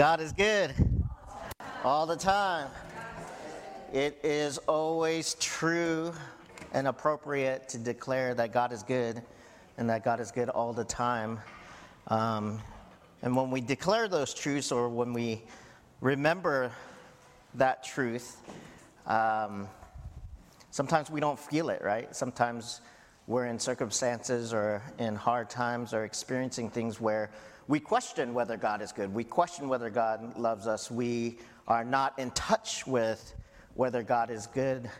God is good all the time. It is always true and appropriate to declare that God is good and that God is good all the time. Um, and when we declare those truths or when we remember that truth, um, sometimes we don't feel it, right? Sometimes we're in circumstances or in hard times or experiencing things where we question whether God is good. We question whether God loves us. We are not in touch with whether God is good.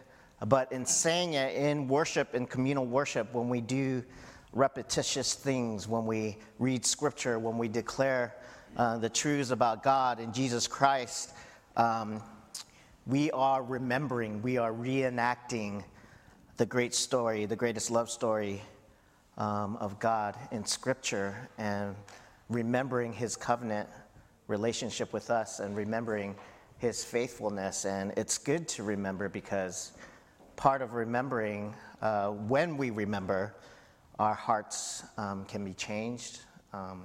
But in saying it in worship, in communal worship, when we do repetitious things, when we read scripture, when we declare uh, the truths about God and Jesus Christ, um, we are remembering, we are reenacting the great story, the greatest love story um, of God in Scripture. And remembering his covenant relationship with us and remembering his faithfulness. And it's good to remember because part of remembering, uh, when we remember, our hearts um, can be changed. Um,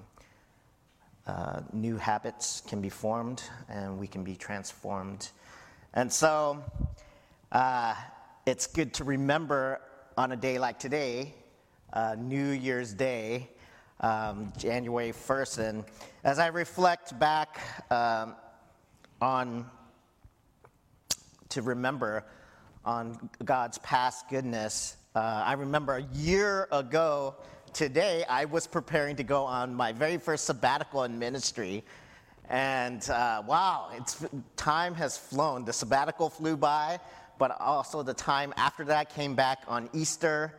uh, new habits can be formed and we can be transformed. And so uh, it's good to remember on a day like today, uh, New Year's Day, um, January 1st. And as I reflect back um, on, to remember on God's past goodness, uh, I remember a year ago today, I was preparing to go on my very first sabbatical in ministry. And uh, wow, it's, time has flown. The sabbatical flew by, but also the time after that came back on Easter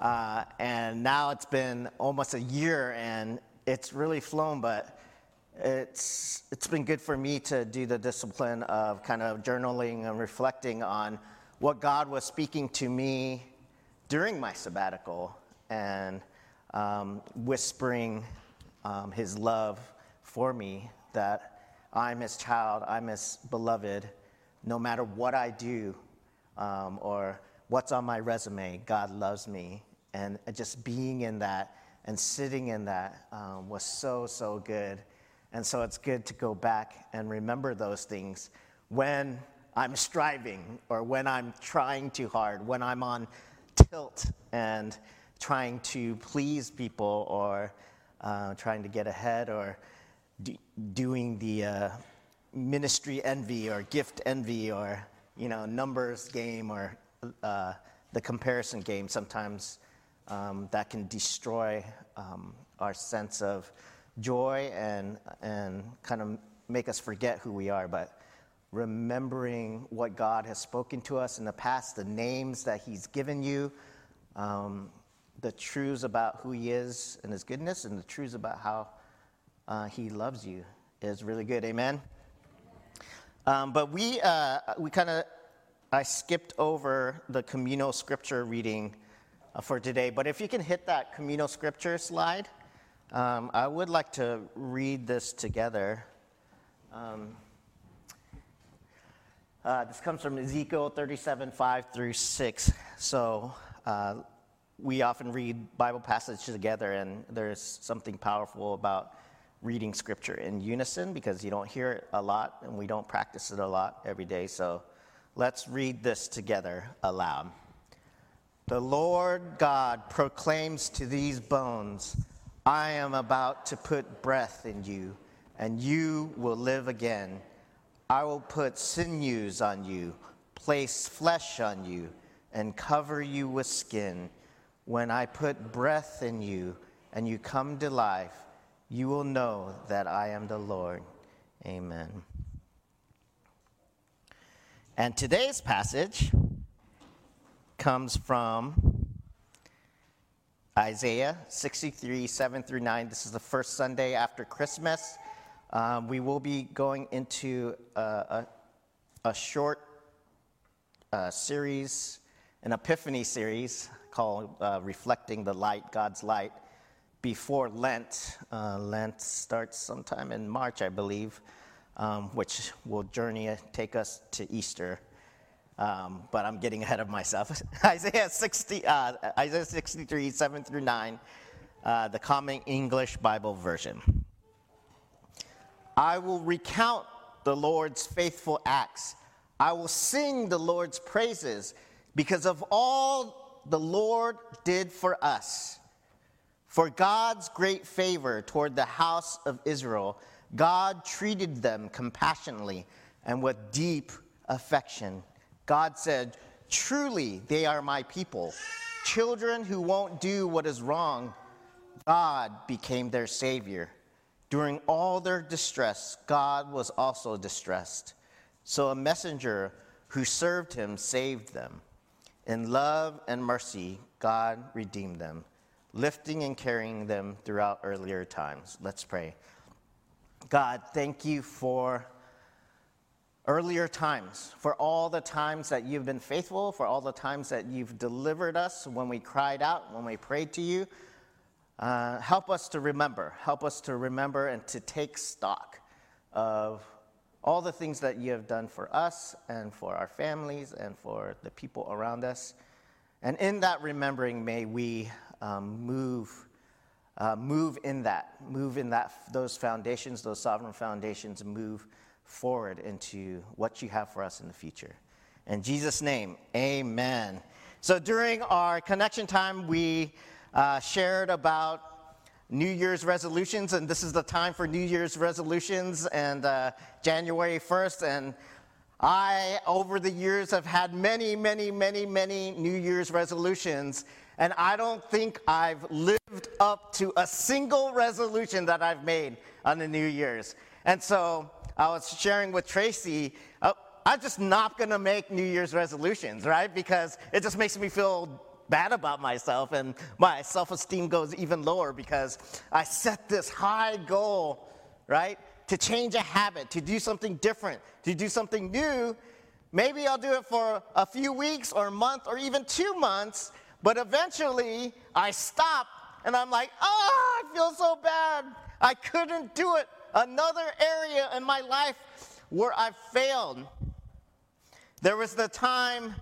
uh, and now it's been almost a year and it's really flown, but it's, it's been good for me to do the discipline of kind of journaling and reflecting on what God was speaking to me during my sabbatical and um, whispering um, his love for me that I'm his child, I'm his beloved, no matter what I do um, or what's on my resume, God loves me. And just being in that and sitting in that um, was so, so good. And so it's good to go back and remember those things when I'm striving or when I'm trying too hard, when I'm on tilt and trying to please people or uh, trying to get ahead or do, doing the uh, ministry envy or gift envy or you know numbers game or uh, the comparison game sometimes um, that can destroy um, our sense of joy and, and kind of make us forget who we are. But remembering what God has spoken to us in the past, the names that He's given you, um, the truths about who He is and His goodness, and the truths about how uh, He loves you is really good. Amen. Um, but we, uh, we kind of, I skipped over the communal scripture reading for today. But if you can hit that communal scripture slide, um, I would like to read this together. Um, uh, this comes from Ezekiel 37, 5 through 6. So uh, we often read Bible passages together, and there's something powerful about reading scripture in unison because you don't hear it a lot and we don't practice it a lot every day. So let's read this together aloud. The Lord God proclaims to these bones, I am about to put breath in you, and you will live again. I will put sinews on you, place flesh on you, and cover you with skin. When I put breath in you and you come to life, you will know that I am the Lord. Amen. And today's passage comes from Isaiah 63, 7 through 9. This is the first Sunday after Christmas. Um, we will be going into a, a, a short uh, series, an Epiphany series called uh, Reflecting the Light, God's Light, before Lent. Uh, Lent starts sometime in March, I believe, um, which will journey, take us to Easter. Um, but I'm getting ahead of myself. Isaiah 60, uh, Isaiah 63, 7 through 9, uh, the Common English Bible Version. I will recount the Lord's faithful acts. I will sing the Lord's praises because of all the Lord did for us. For God's great favor toward the house of Israel, God treated them compassionately and with deep affection. God said, Truly, they are my people, children who won't do what is wrong. God became their Savior. During all their distress, God was also distressed. So a messenger who served him saved them. In love and mercy, God redeemed them, lifting and carrying them throughout earlier times. Let's pray. God, thank you for earlier times, for all the times that you've been faithful, for all the times that you've delivered us when we cried out, when we prayed to you. Uh, help us to remember. Help us to remember and to take stock of all the things that you have done for us and for our families and for the people around us. And in that remembering, may we um, move, uh, move in that, move in that, those foundations, those sovereign foundations, move forward into what you have for us in the future. In Jesus' name, amen. So during our connection time, we uh, shared about New Year's resolutions, and this is the time for New Year's resolutions, and uh, January 1st. And I, over the years, have had many, many, many, many New Year's resolutions, and I don't think I've lived up to a single resolution that I've made on the New Year's. And so I was sharing with Tracy, uh, I'm just not gonna make New Year's resolutions, right? Because it just makes me feel bad about myself and my self esteem goes even lower because I set this high goal, right? To change a habit, to do something different, to do something new. Maybe I'll do it for a few weeks or a month or even two months, but eventually I stop and I'm like, oh, I feel so bad. I couldn't do it. Another area in my life where I failed. There was the time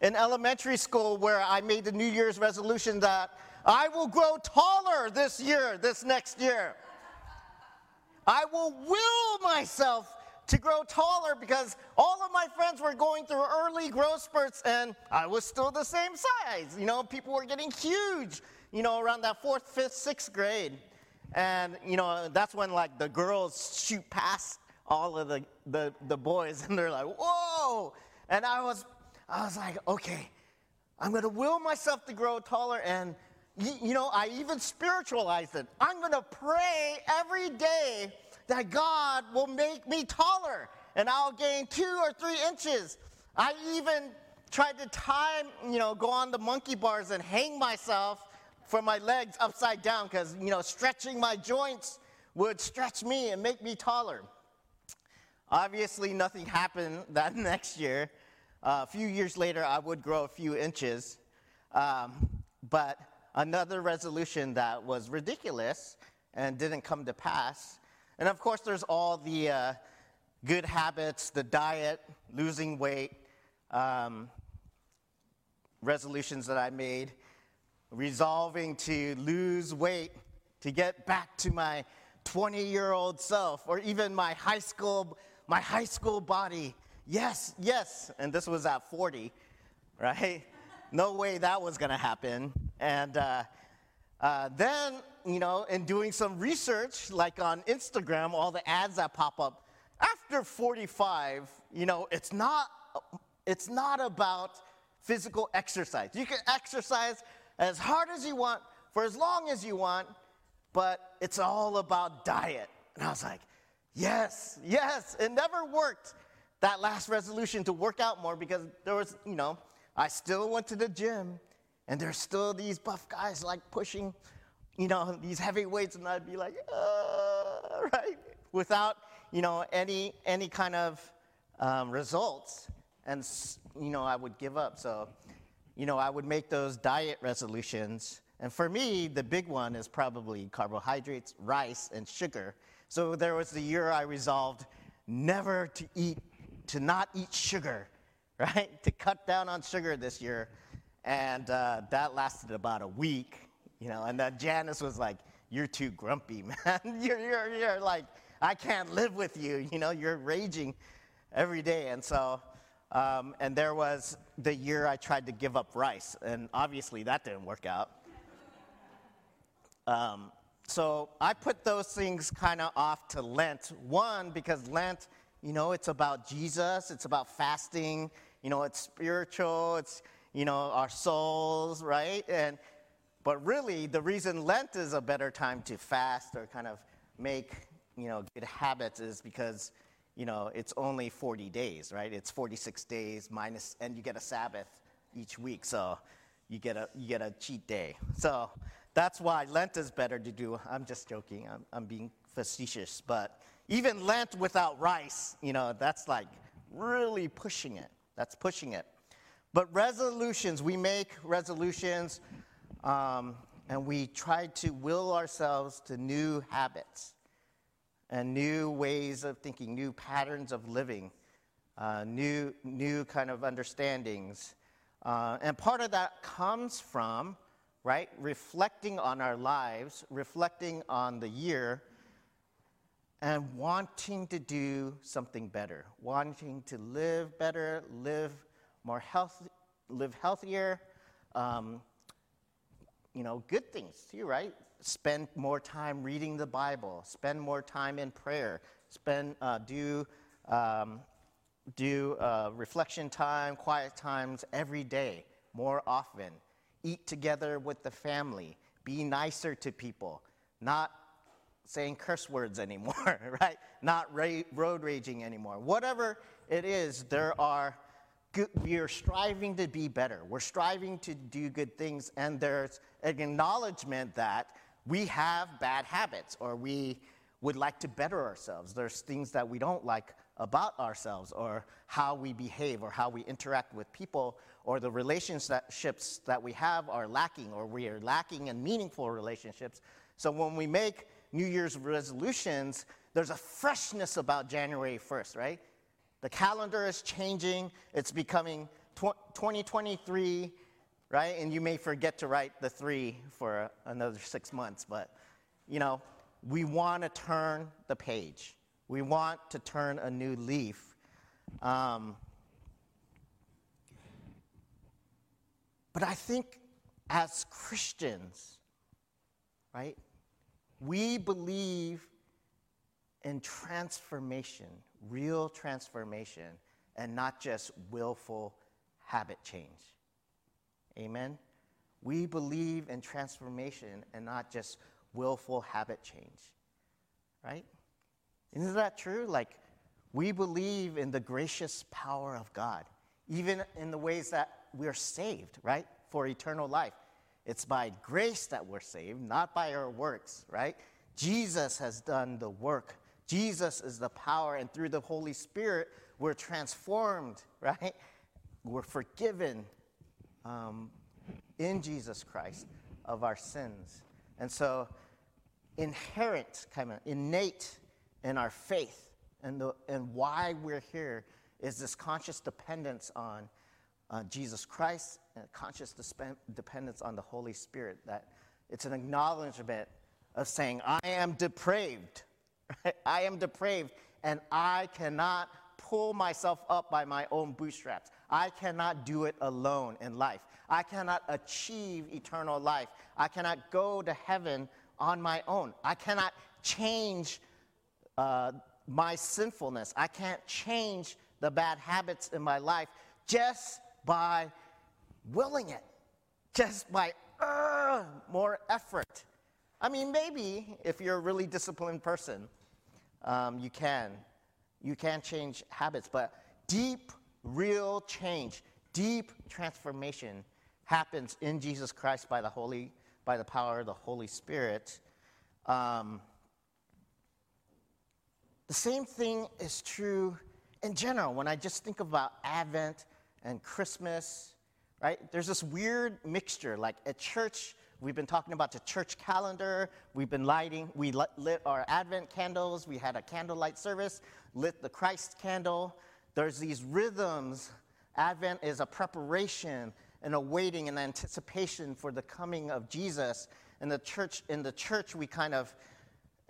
in elementary school where I made the New Year's resolution that I will grow taller this year, this next year. I will will myself to grow taller because all of my friends were going through early growth spurts and I was still the same size. You know, people were getting huge, you know, around that fourth, fifth, sixth grade. And, you know, that's when like the girls shoot past all of the, the, the boys and they're like, whoa. And I was I was like, okay, I'm going to will myself to grow taller. And, you know, I even spiritualized it. I'm going to pray every day that God will make me taller and I'll gain two or three inches. I even tried to time, you know, go on the monkey bars and hang myself for my legs upside down because, you know, stretching my joints would stretch me and make me taller. Obviously, nothing happened that next year. Uh, a few years later, I would grow a few inches. Um, but another resolution that was ridiculous and didn't come to pass. And of course, there's all the uh, good habits, the diet, losing weight, um, resolutions that I made, resolving to lose weight to get back to my 20 year old self or even my high school my high school body yes, yes. And this was at 40, right? No way that was going to happen. And uh, uh, then, you know, in doing some research, like on Instagram, all the ads that pop up, after 45, you know, it's not, it's not about physical exercise. You can exercise as hard as you want for as long as you want, but it's all about diet. And I was like, yes, yes, it never worked that last resolution to work out more because there was, you know, I still went to the gym and there's still these buff guys like pushing, you know, these heavy weights, and I'd be like, uh, right, without, you know, any any kind of um, results, and you know, I would give up. So, you know, I would make those diet resolutions, and for me, the big one is probably carbohydrates, rice, and sugar. So there was the year I resolved never to eat to not eat sugar, right? To cut down on sugar this year. And uh, that lasted about a week, you know. And then Janice was like, You're too grumpy, man. you're, you're, you're like, I can't live with you. You know, you're raging every day. And so, um, and there was the year I tried to give up rice, and obviously that didn't work out. Um, so I put those things kind of off to Lent. One, because Lent, you know, it's about Jesus, it's about fasting, you know, it's spiritual, it's, you know, our souls, right? And, but really, the reason Lent is a better time to fast or kind of make, you know, good habits is because, you know, it's only 40 days, right? It's 46 days minus, and you get a Sabbath each week. So you get a, you get a cheat day. So that's why Lent is better to do. I'm just joking. I'm, I'm being facetious. But even Lent without rice, you know, that's like really pushing it. That's pushing it. But resolutions, we make resolutions um, and we try to will ourselves to new habits and new ways of thinking, new patterns of living, uh, new, new kind of understandings. Uh, and part of that comes from right? Reflecting on our lives, reflecting on the year, and wanting to do something better, wanting to live better, live more healthy, live healthier. Um, you know, good things too, right? Spend more time reading the Bible, spend more time in prayer, spend uh, do um, do uh, reflection time, quiet times every day, more often eat together with the family, be nicer to people, not saying curse words anymore, right? Not ra- road raging anymore. Whatever it is, there are good, we are striving to be better. We're striving to do good things, and there's acknowledgement that we have bad habits or we would like to better ourselves. There's things that we don't like about ourselves or how we behave or how we interact with people or the relationships that we have are lacking or we are lacking in meaningful relationships. So when we make New Year's resolutions, there's a freshness about January 1st, right? The calendar is changing, it's becoming 2023, right? And you may forget to write the three for another six months, but you know, we want to turn the page. We want to turn a new leaf. Um, but I think as Christians, right, we believe in transformation, real transformation, and not just willful habit change. Amen? We believe in transformation and not just willful habit change, right? Isn't that true? Like, we believe in the gracious power of God, even in the ways that we are saved, right? For eternal life. It's by grace that we're saved, not by our works, right? Jesus has done the work. Jesus is the power, and through the Holy Spirit, we're transformed, right? We're forgiven um, in Jesus Christ of our sins. And so, inherent, kind of innate in our faith and, the, and why we're here is this conscious dependence on uh, Jesus Christ and conscious dependence on the Holy Spirit. That it's an acknowledgement of saying, I am depraved. I am depraved, and I cannot pull myself up by my own bootstraps. I cannot do it alone in life. I cannot achieve eternal life. I cannot go to heaven on my own. I cannot change uh, my sinfulness. I can't change the bad habits in my life just by willing it, just by uh, more effort. I mean, maybe if you're a really disciplined person, um, you can. You can change habits, but deep, real change, deep transformation happens in Jesus Christ by the Holy, by the power of the Holy Spirit. Um, the same thing is true in general when I just think about Advent and Christmas, right? There's this weird mixture. Like at church, we've been talking about the church calendar. We've been lighting, we lit our Advent candles. We had a candlelight service, lit the Christ candle. There's these rhythms. Advent is a preparation and a waiting and anticipation for the coming of Jesus. In the church, in the church, we kind of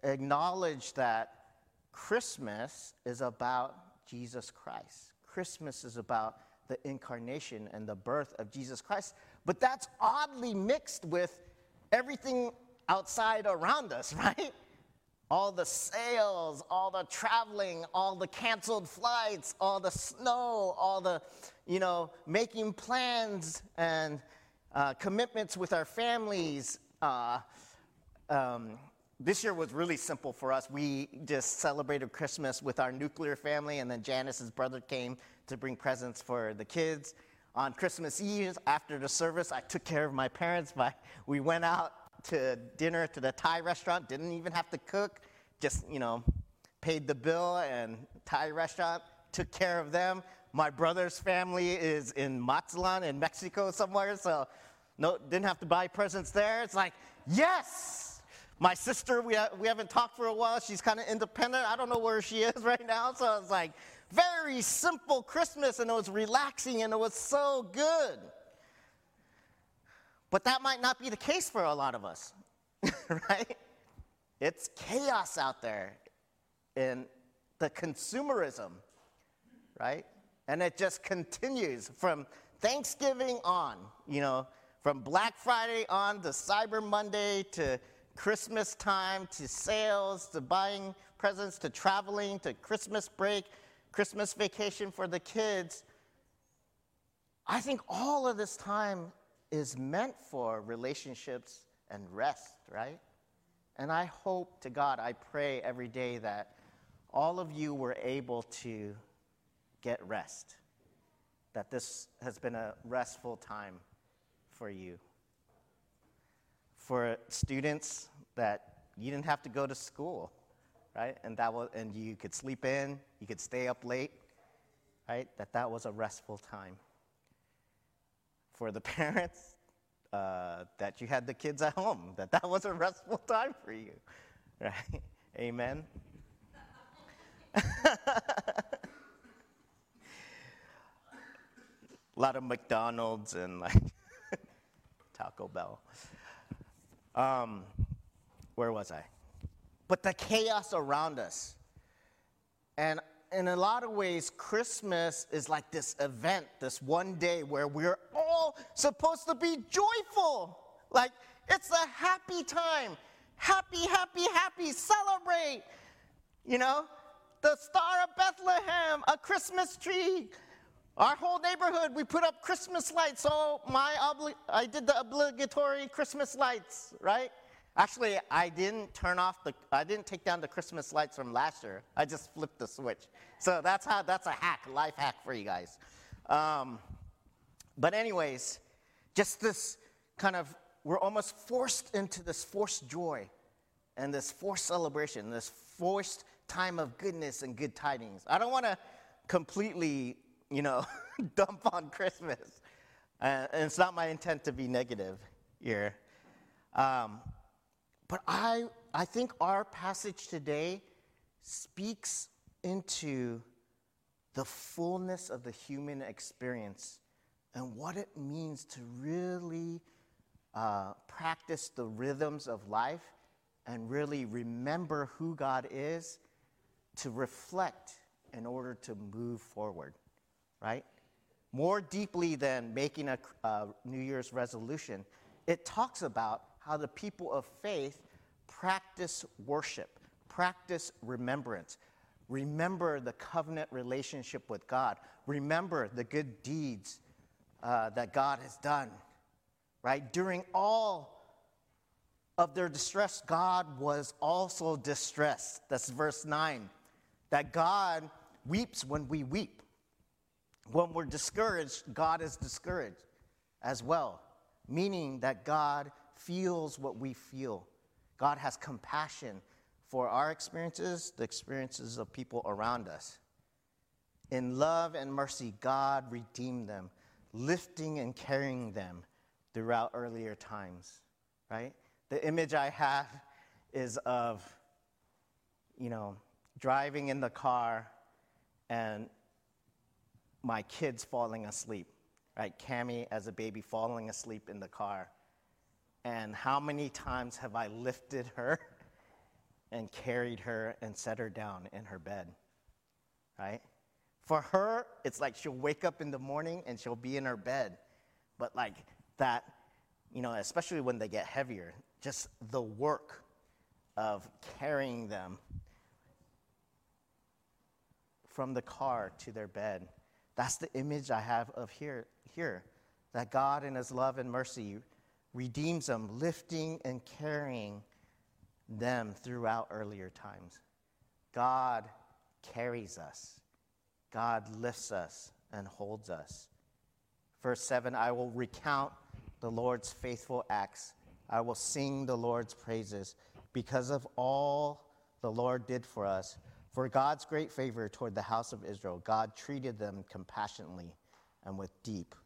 acknowledge that Christmas is about Jesus Christ. Christmas is about the incarnation and the birth of Jesus Christ. But that's oddly mixed with everything outside around us, right? All the sales, all the traveling, all the canceled flights, all the snow, all the, you know, making plans and uh, commitments with our families. Uh, um, this year was really simple for us. We just celebrated Christmas with our nuclear family, and then Janice's brother came to bring presents for the kids. On Christmas Eve, after the service, I took care of my parents. By, we went out to dinner to the Thai restaurant, didn't even have to cook, just, you know, paid the bill and Thai restaurant, took care of them. My brother's family is in Mazatlan in Mexico somewhere, so no, didn't have to buy presents there. It's like, yes! My sister, we, ha- we haven't talked for a while. She's kind of independent. I don't know where she is right now. So it's like very simple Christmas and it was relaxing and it was so good. But that might not be the case for a lot of us, right? It's chaos out there in the consumerism, right? And it just continues from Thanksgiving on, you know, from Black Friday on to Cyber Monday to Christmas time to sales to buying presents to traveling to Christmas break, Christmas vacation for the kids. I think all of this time is meant for relationships and rest, right? And I hope to God, I pray every day that all of you were able to get rest, that this has been a restful time for you for students that you didn't have to go to school, right? And that was, and you could sleep in, you could stay up late, right? That that was a restful time. For the parents, uh, that you had the kids at home, that that was a restful time for you, right? Amen. a lot of McDonald's and like Taco Bell. Um, where was I? But the chaos around us. And in a lot of ways, Christmas is like this event, this one day where we're all supposed to be joyful. Like, it's a happy time. Happy, happy, happy, celebrate. You know, the Star of Bethlehem, a Christmas tree, our whole neighborhood, we put up Christmas lights. So my obli- I did the obligatory Christmas lights, right? Actually, I didn't turn off the, I didn't take down the Christmas lights from last year. I just flipped the switch. So that's how, that's a hack, life hack for you guys. Um, but anyways, just this kind of, we're almost forced into this forced joy and this forced celebration, this forced time of goodness and good tidings. I don't want to completely you know, dump on Christmas. Uh, and it's not my intent to be negative here. Um, but I, I think our passage today speaks into the fullness of the human experience and what it means to really uh, practice the rhythms of life and really remember who God is to reflect in order to move forward right? More deeply than making a, a New Year's resolution, it talks about how the people of faith practice worship, practice remembrance, remember the covenant relationship with God, remember the good deeds uh, that God has done, right? During all of their distress, God was also distressed. That's verse 9. That God weeps when we weep. When we're discouraged, God is discouraged as well, meaning that God feels what we feel. God has compassion for our experiences, the experiences of people around us. In love and mercy, God redeemed them, lifting and carrying them throughout earlier times, right? The image I have is of, you know, driving in the car and my kids falling asleep, right? Cami as a baby falling asleep in the car. And how many times have I lifted her and carried her and set her down in her bed. Right? For her, it's like she'll wake up in the morning and she'll be in her bed. But like that, you know, especially when they get heavier, just the work of carrying them from the car to their bed. That's the image I have of here, here that God in his love and mercy redeems them, lifting and carrying them throughout earlier times. God carries us, God lifts us and holds us. Verse 7 I will recount the Lord's faithful acts, I will sing the Lord's praises because of all the Lord did for us. For God's great favor toward the house of Israel, God treated them compassionately and with deep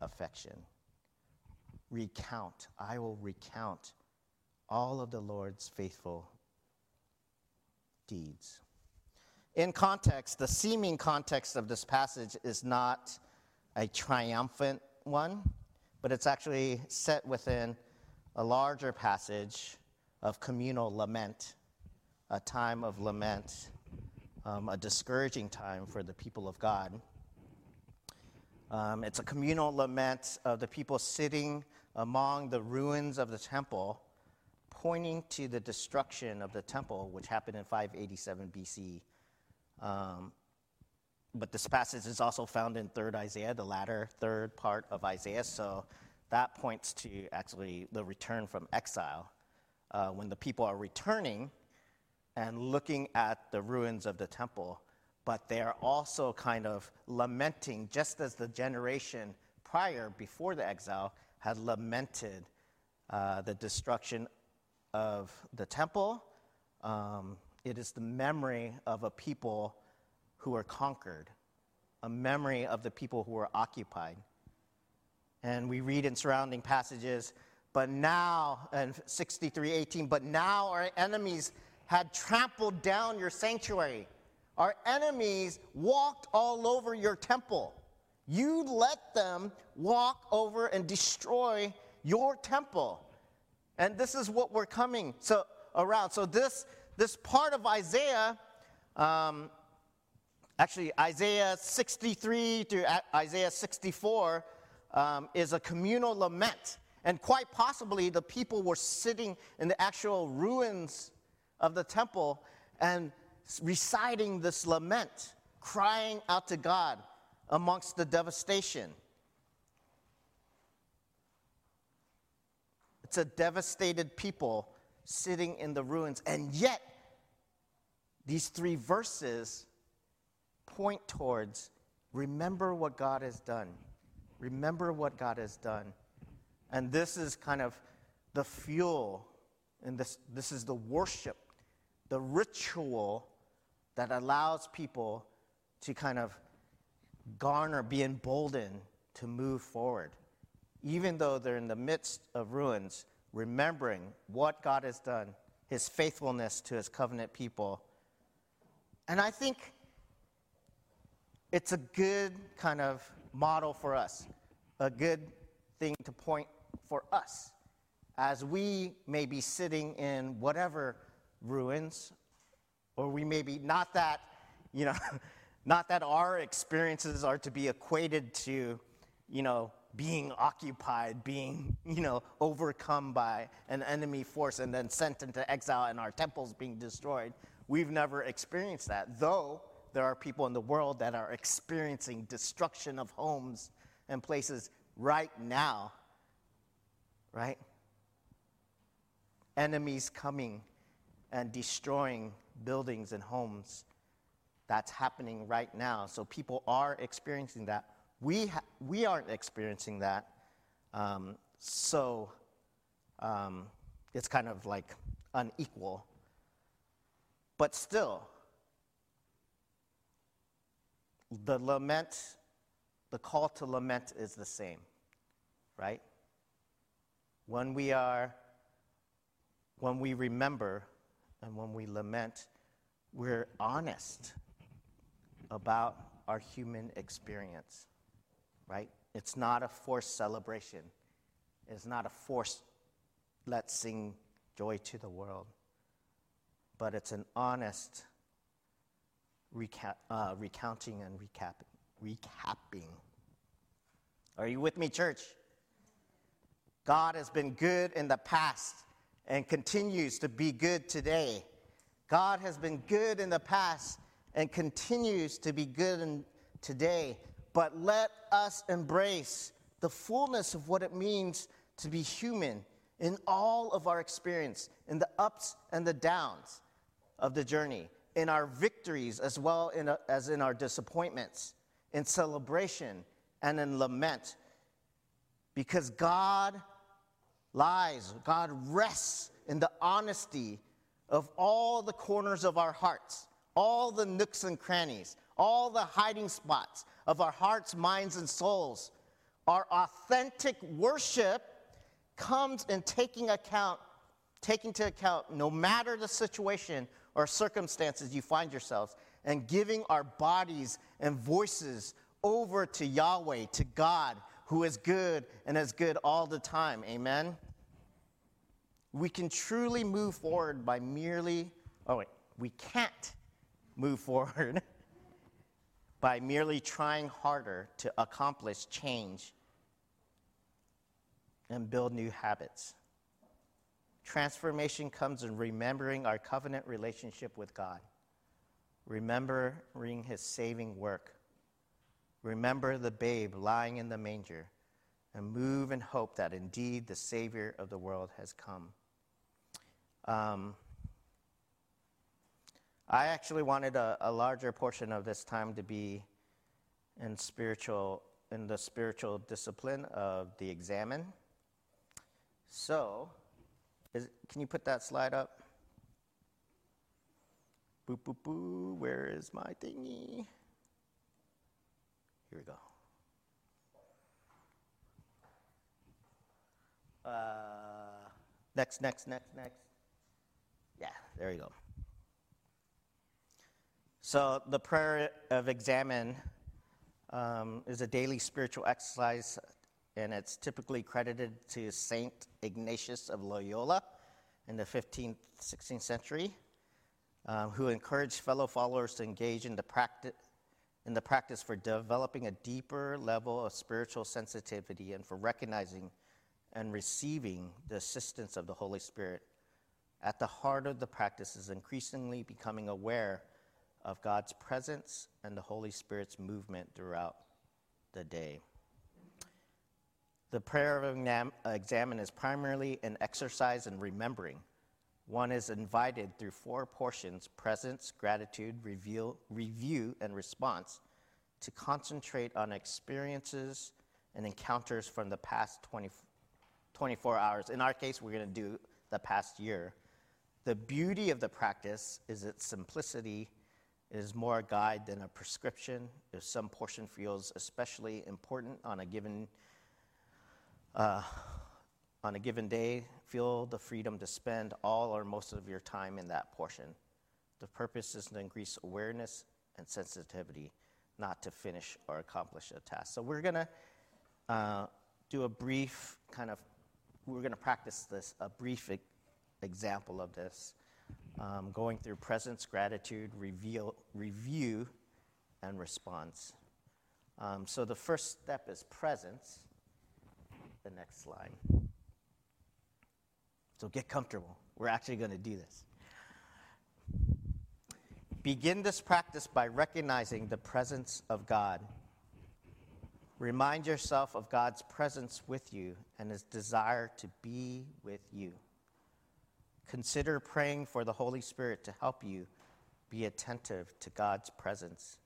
affection. Recount, I will recount all of the Lord's faithful deeds. In context, the seeming context of this passage is not a triumphant one, but it's actually set within a larger passage of communal lament, a time of lament, um, a discouraging time for the people of God. Um, it's a communal lament of the people sitting among the ruins of the temple pointing to the destruction of the temple, which happened in 587 BC. Um, but this passage is also found in 3rd Isaiah, the latter third part of Isaiah. So that points to actually the return from exile. Uh, when the people are returning and looking at the ruins of the temple, but they are also kind of lamenting, just as the generation prior, before the exile, had lamented uh, the destruction of the temple. Um, it is the memory of a people who were conquered, a memory of the people who were occupied. And we read in surrounding passages, but now, and 63:18, but now our enemies had trampled down your sanctuary. Our enemies walked all over your temple. You let them walk over and destroy your temple. And this is what we're coming so around. So this this part of Isaiah, um, actually Isaiah 63 to Isaiah 64, um, is a communal lament. And quite possibly the people were sitting in the actual ruins of the temple and reciting this lament, crying out to God amongst the devastation. It's a devastated people sitting in the ruins. And yet, these three verses point towards remember what God has done. Remember what God has done. And this is kind of the fuel, and this, this is the worship, the ritual that allows people to kind of garner, be emboldened to move forward even though they're in the midst of ruins, remembering what God has done, his faithfulness to his covenant people. And I think it's a good kind of model for us, a good thing to point for us as we may be sitting in whatever ruins, or we may be not that, you know, not that our experiences are to be equated to, you know, being occupied, being, you know, overcome by an enemy force and then sent into exile and our temples being destroyed. We've never experienced that, though there are people in the world that are experiencing destruction of homes and places right now, right? Enemies coming and destroying buildings and homes. That's happening right now. So people are experiencing that we, ha- we aren't experiencing that. Um, so um, it's kind of like unequal. But still, the lament, the call to lament is the same, right? When we are, when we remember and when we lament, we're honest about our human experience right? It's not a forced celebration. It's not a forced, let's sing joy to the world. but it's an honest recount, uh, recounting and recapping. recapping. Are you with me, church? God has been good in the past and continues to be good today. God has been good in the past and continues to be good today. But let us embrace the fullness of what it means to be human in all of our experience, in the ups and the downs of the journey, in our victories as well in a, as in our disappointments, in celebration and in lament. Because God lies, God rests in the honesty of all the corners of our hearts, all the nooks and crannies, all the hiding spots of our hearts, minds, and souls. Our authentic worship comes in taking account, taking to account no matter the situation or circumstances you find yourselves, and giving our bodies and voices over to Yahweh, to God, who is good and is good all the time. Amen. We can truly move forward by merely, oh wait, we can't move forward by merely trying harder to accomplish change and build new habits. Transformation comes in remembering our covenant relationship with God, remembering his saving work. Remember the babe lying in the manger, and move in hope that indeed the Savior of the world has come. Um, I actually wanted a, a, larger portion of this time to be in spiritual in the spiritual discipline of the examen. So, is, can you put that slide up? Boo, boo, boo. Where is my thingy? Here we go. Uh, next, next, next, next. Yeah, there you go. So, the prayer of examen um, is a daily spiritual exercise and it's typically credited to Saint Ignatius of Loyola in the 15th, 16th century, um, who encouraged fellow followers to engage in the, practice, in the practice for developing a deeper level of spiritual sensitivity and for recognizing and receiving the assistance of the Holy Spirit. At the heart of the practice is increasingly becoming aware of God's presence and the Holy Spirit's movement throughout the day. The prayer of examen is primarily an exercise in remembering. One is invited through four portions presence, gratitude, review, review, and response to concentrate on experiences and encounters from the past 20, 24 hours. In our case, we're going to do the past year. The beauty of the practice is its simplicity. It is more a guide than a prescription. If some portion feels especially important on a given uh, on a given day, feel the freedom to spend all or most of your time in that portion. The purpose is to increase awareness and sensitivity, not to finish or accomplish a task. So we're going to uh, do a brief kind of, we're going to practice this, a brief e- example of this, um, going through presence, gratitude, reveal, review, and response. Um, so the first step is presence the next slide. So get comfortable. We're actually going to do this. Begin this practice by recognizing the presence of God. Remind yourself of God's presence with you and his desire to be with you. Consider praying for the Holy Spirit to help you be attentive to God's presence.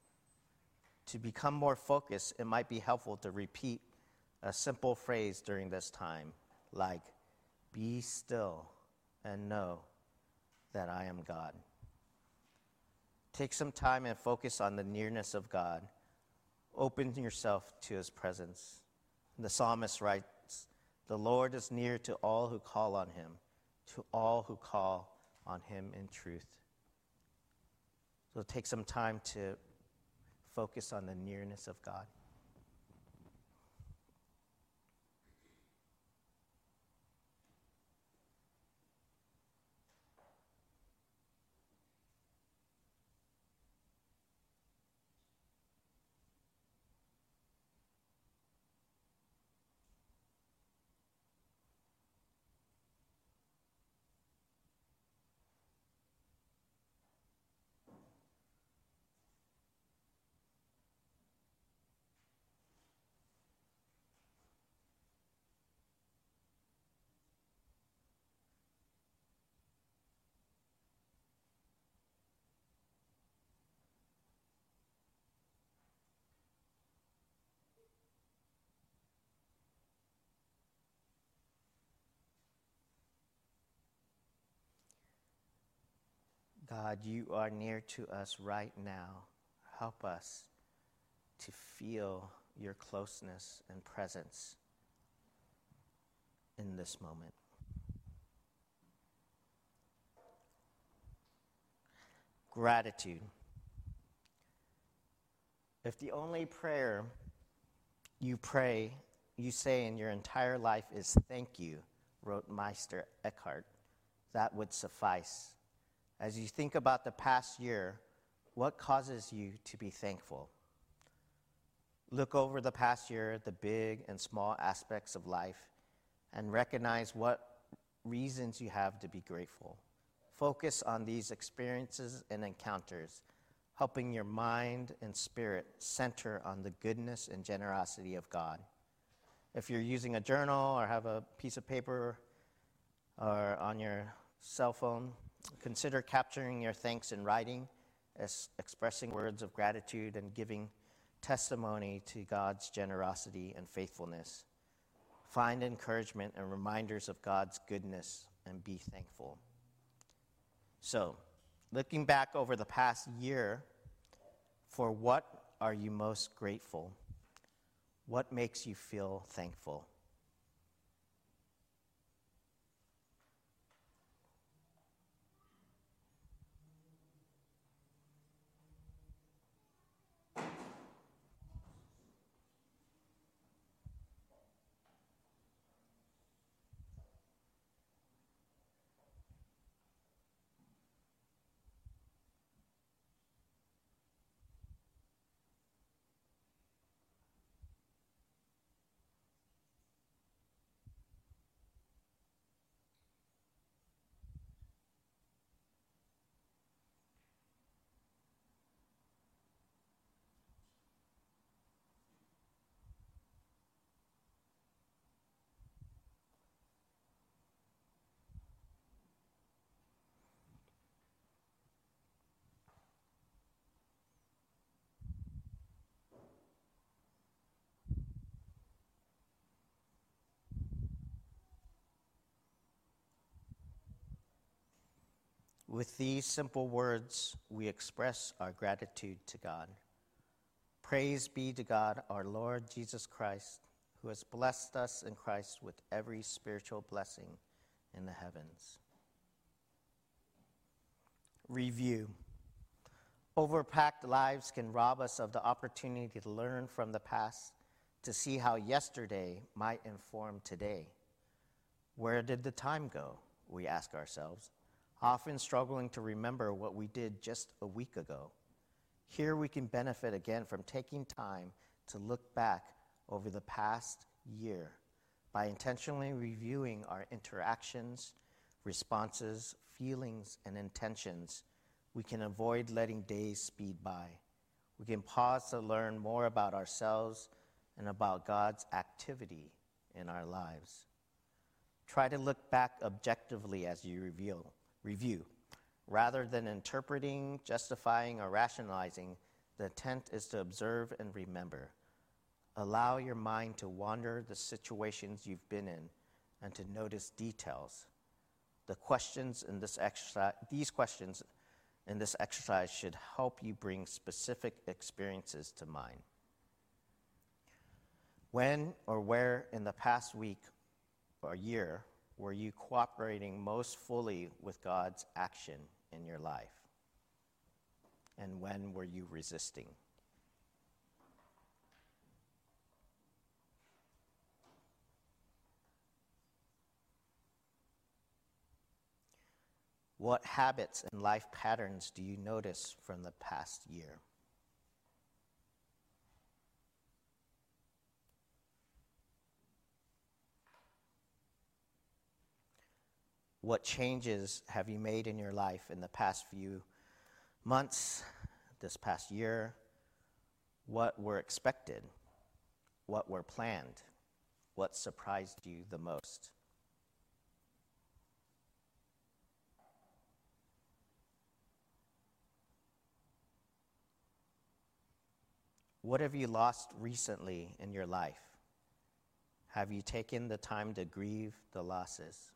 To become more focused, it might be helpful to repeat a simple phrase during this time, like, Be still and know that I am God. Take some time and focus on the nearness of God. Open yourself to his presence. The psalmist writes, The Lord is near to all who call on him, to all who call on him in truth. So take some time to focus on the nearness of God. God, you are near to us right now. Help us to feel your closeness and presence in this moment. Gratitude. If the only prayer you pray, you say in your entire life is thank you, wrote Meister Eckhart, that would suffice. As you think about the past year, what causes you to be thankful? Look over the past year, the big and small aspects of life, and recognize what reasons you have to be grateful. Focus on these experiences and encounters, helping your mind and spirit center on the goodness and generosity of God. If you're using a journal or have a piece of paper or on your cell phone, consider capturing your thanks in writing, as expressing words of gratitude and giving testimony to God's generosity and faithfulness. Find encouragement and reminders of God's goodness and be thankful. So, looking back over the past year, for what are you most grateful? What makes you feel thankful? With these simple words, we express our gratitude to God. Praise be to God, our Lord Jesus Christ, who has blessed us in Christ with every spiritual blessing in the heavens. Review. Overpacked lives can rob us of the opportunity to learn from the past, to see how yesterday might inform today. Where did the time go? We ask ourselves often struggling to remember what we did just a week ago. Here we can benefit again from taking time to look back over the past year by intentionally reviewing our interactions, responses, feelings, and intentions. We can avoid letting days speed by. We can pause to learn more about ourselves and about God's activity in our lives. Try to look back objectively as you reveal review. Rather than interpreting, justifying, or rationalizing, the intent is to observe and remember. Allow your mind to wander the situations you've been in and to notice details. The questions in this exercise, these questions in this exercise should help you bring specific experiences to mind. When or where in the past week or year were you cooperating most fully with God's action in your life? And when were you resisting? What habits and life patterns do you notice from the past year? What changes have you made in your life in the past few months, this past year? What were expected? What were planned? What surprised you the most? What have you lost recently in your life? Have you taken the time to grieve the losses?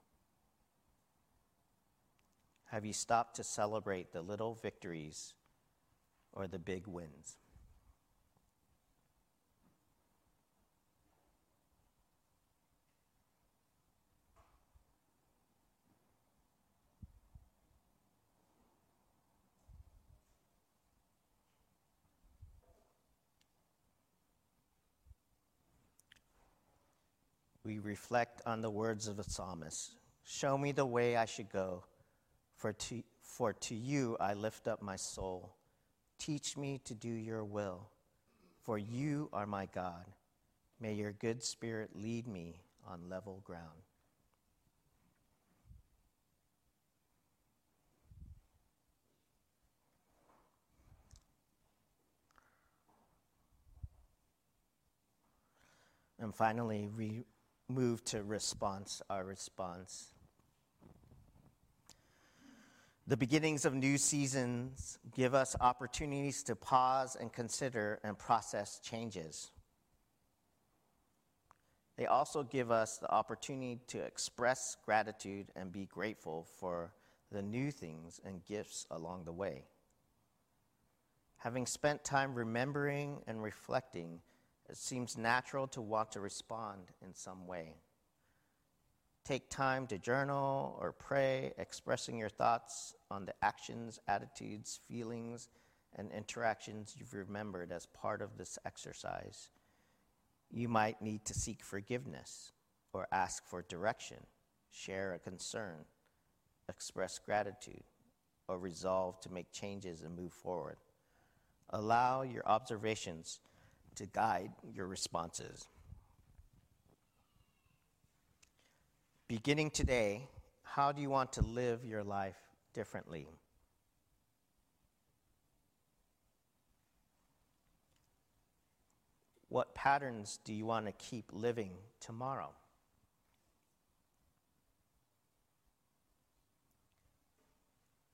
Have you stopped to celebrate the little victories or the big wins? we reflect on the words of the psalmist Show me the way I should go, for to, for to you I lift up my soul. Teach me to do your will, for you are my God. May your good spirit lead me on level ground. And finally, we move to response, our response. The beginnings of new seasons give us opportunities to pause and consider and process changes. They also give us the opportunity to express gratitude and be grateful for the new things and gifts along the way. Having spent time remembering and reflecting, it seems natural to want to respond in some way. Take time to journal or pray, expressing your thoughts on the actions, attitudes, feelings, and interactions you've remembered as part of this exercise. You might need to seek forgiveness or ask for direction, share a concern, express gratitude, or resolve to make changes and move forward. Allow your observations to guide your responses. Beginning today, how do you want to live your life differently? What patterns do you want to keep living tomorrow?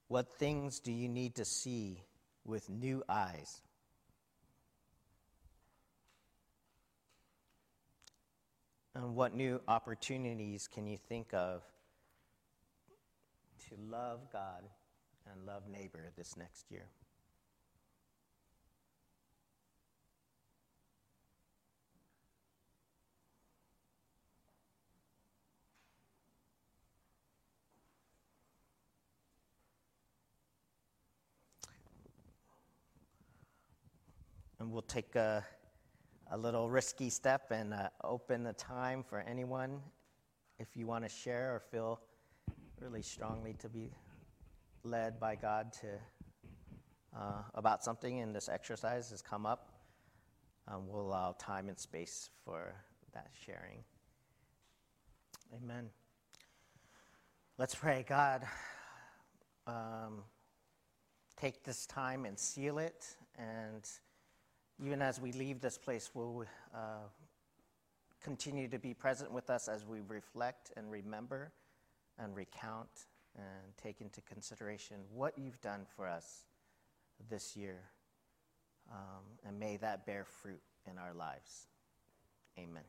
What things do you need to see with new eyes? And what new opportunities can you think of to love God and love neighbor this next year? And we'll take a a little risky step and uh, open the time for anyone if you want to share or feel really strongly to be led by God to uh, about something in this exercise has come up. Um, we'll allow time and space for that sharing. Amen. Let's pray, God. Um, take this time and seal it and even as we leave this place, will uh, continue to be present with us as we reflect and remember and recount and take into consideration what you've done for us this year. Um, and may that bear fruit in our lives. Amen.